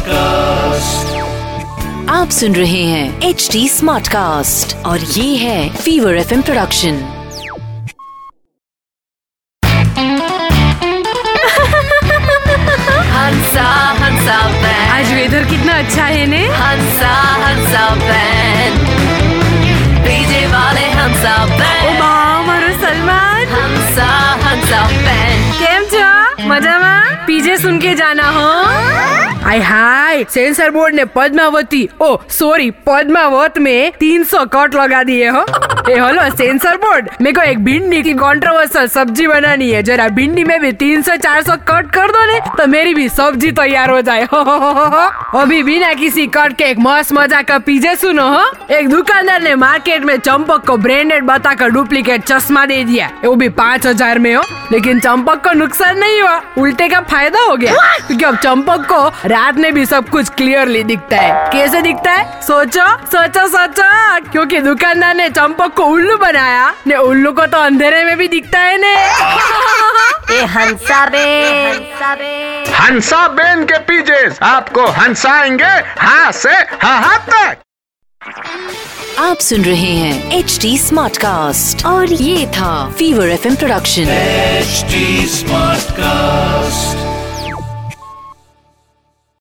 Cast आप सुन रहे हैं एच डी स्मार्ट कास्ट और ये है फीवर एफएम प्रोडक्शन आज वेदर कितना अच्छा है ने? हंसा हंसा डीजे वाले हंसा ओ सलमान। हंसा हंसा केम मज़ा में पीजे सुन के जाना, हाँ? हो? आई हाय, सेंसर बोर्ड ने पद्मावती, ओ सॉरी पद्मावत में 300 कट लगा दिए, हो? ए हेलो सेंसर बोर्ड मेरे को एक भिंडी की कंट्रोवर्सल सब्ज़ी बनानी है। जरा भिंडी में भी तीन सौ चार सौ कट कर दो ने तो मेरी भी सब्ज़ी तैयार हो जाए। हो, हो, हो, हो। अभी बिना किसी कट के एक मस्त मज़ा का पीजे सुनो हो। एक दुकानदार ने मार्केट में चंपक को ब्रांडेड बताकर डुप्लीकेट चश्मा दे दिया। वो भी पाँच हज़ार में हो। लेकिन चंपक को नुकसान नहीं हुआ। उल्टे का फ़ायदा हो गया। क्योंकि अब चंपक को रात में भी सब कुछ क्लियरली दिखता है। कैसे दिखता है? सोचो सोचो सोचो। क्योंकि दुकानदार ने चंपक को उल्लू बनाया? ने उल्लू को तो अंधेरे में भी दिखता है ने। ए हंसा बैंड हंसा बेन के पीजेस आपको हंसाएँगे हाँ से हाँ हाँ तक। आप सुन रहे हैं एच डी स्मार्ट कास्ट और ये था fever FM production HD smart Smartcast.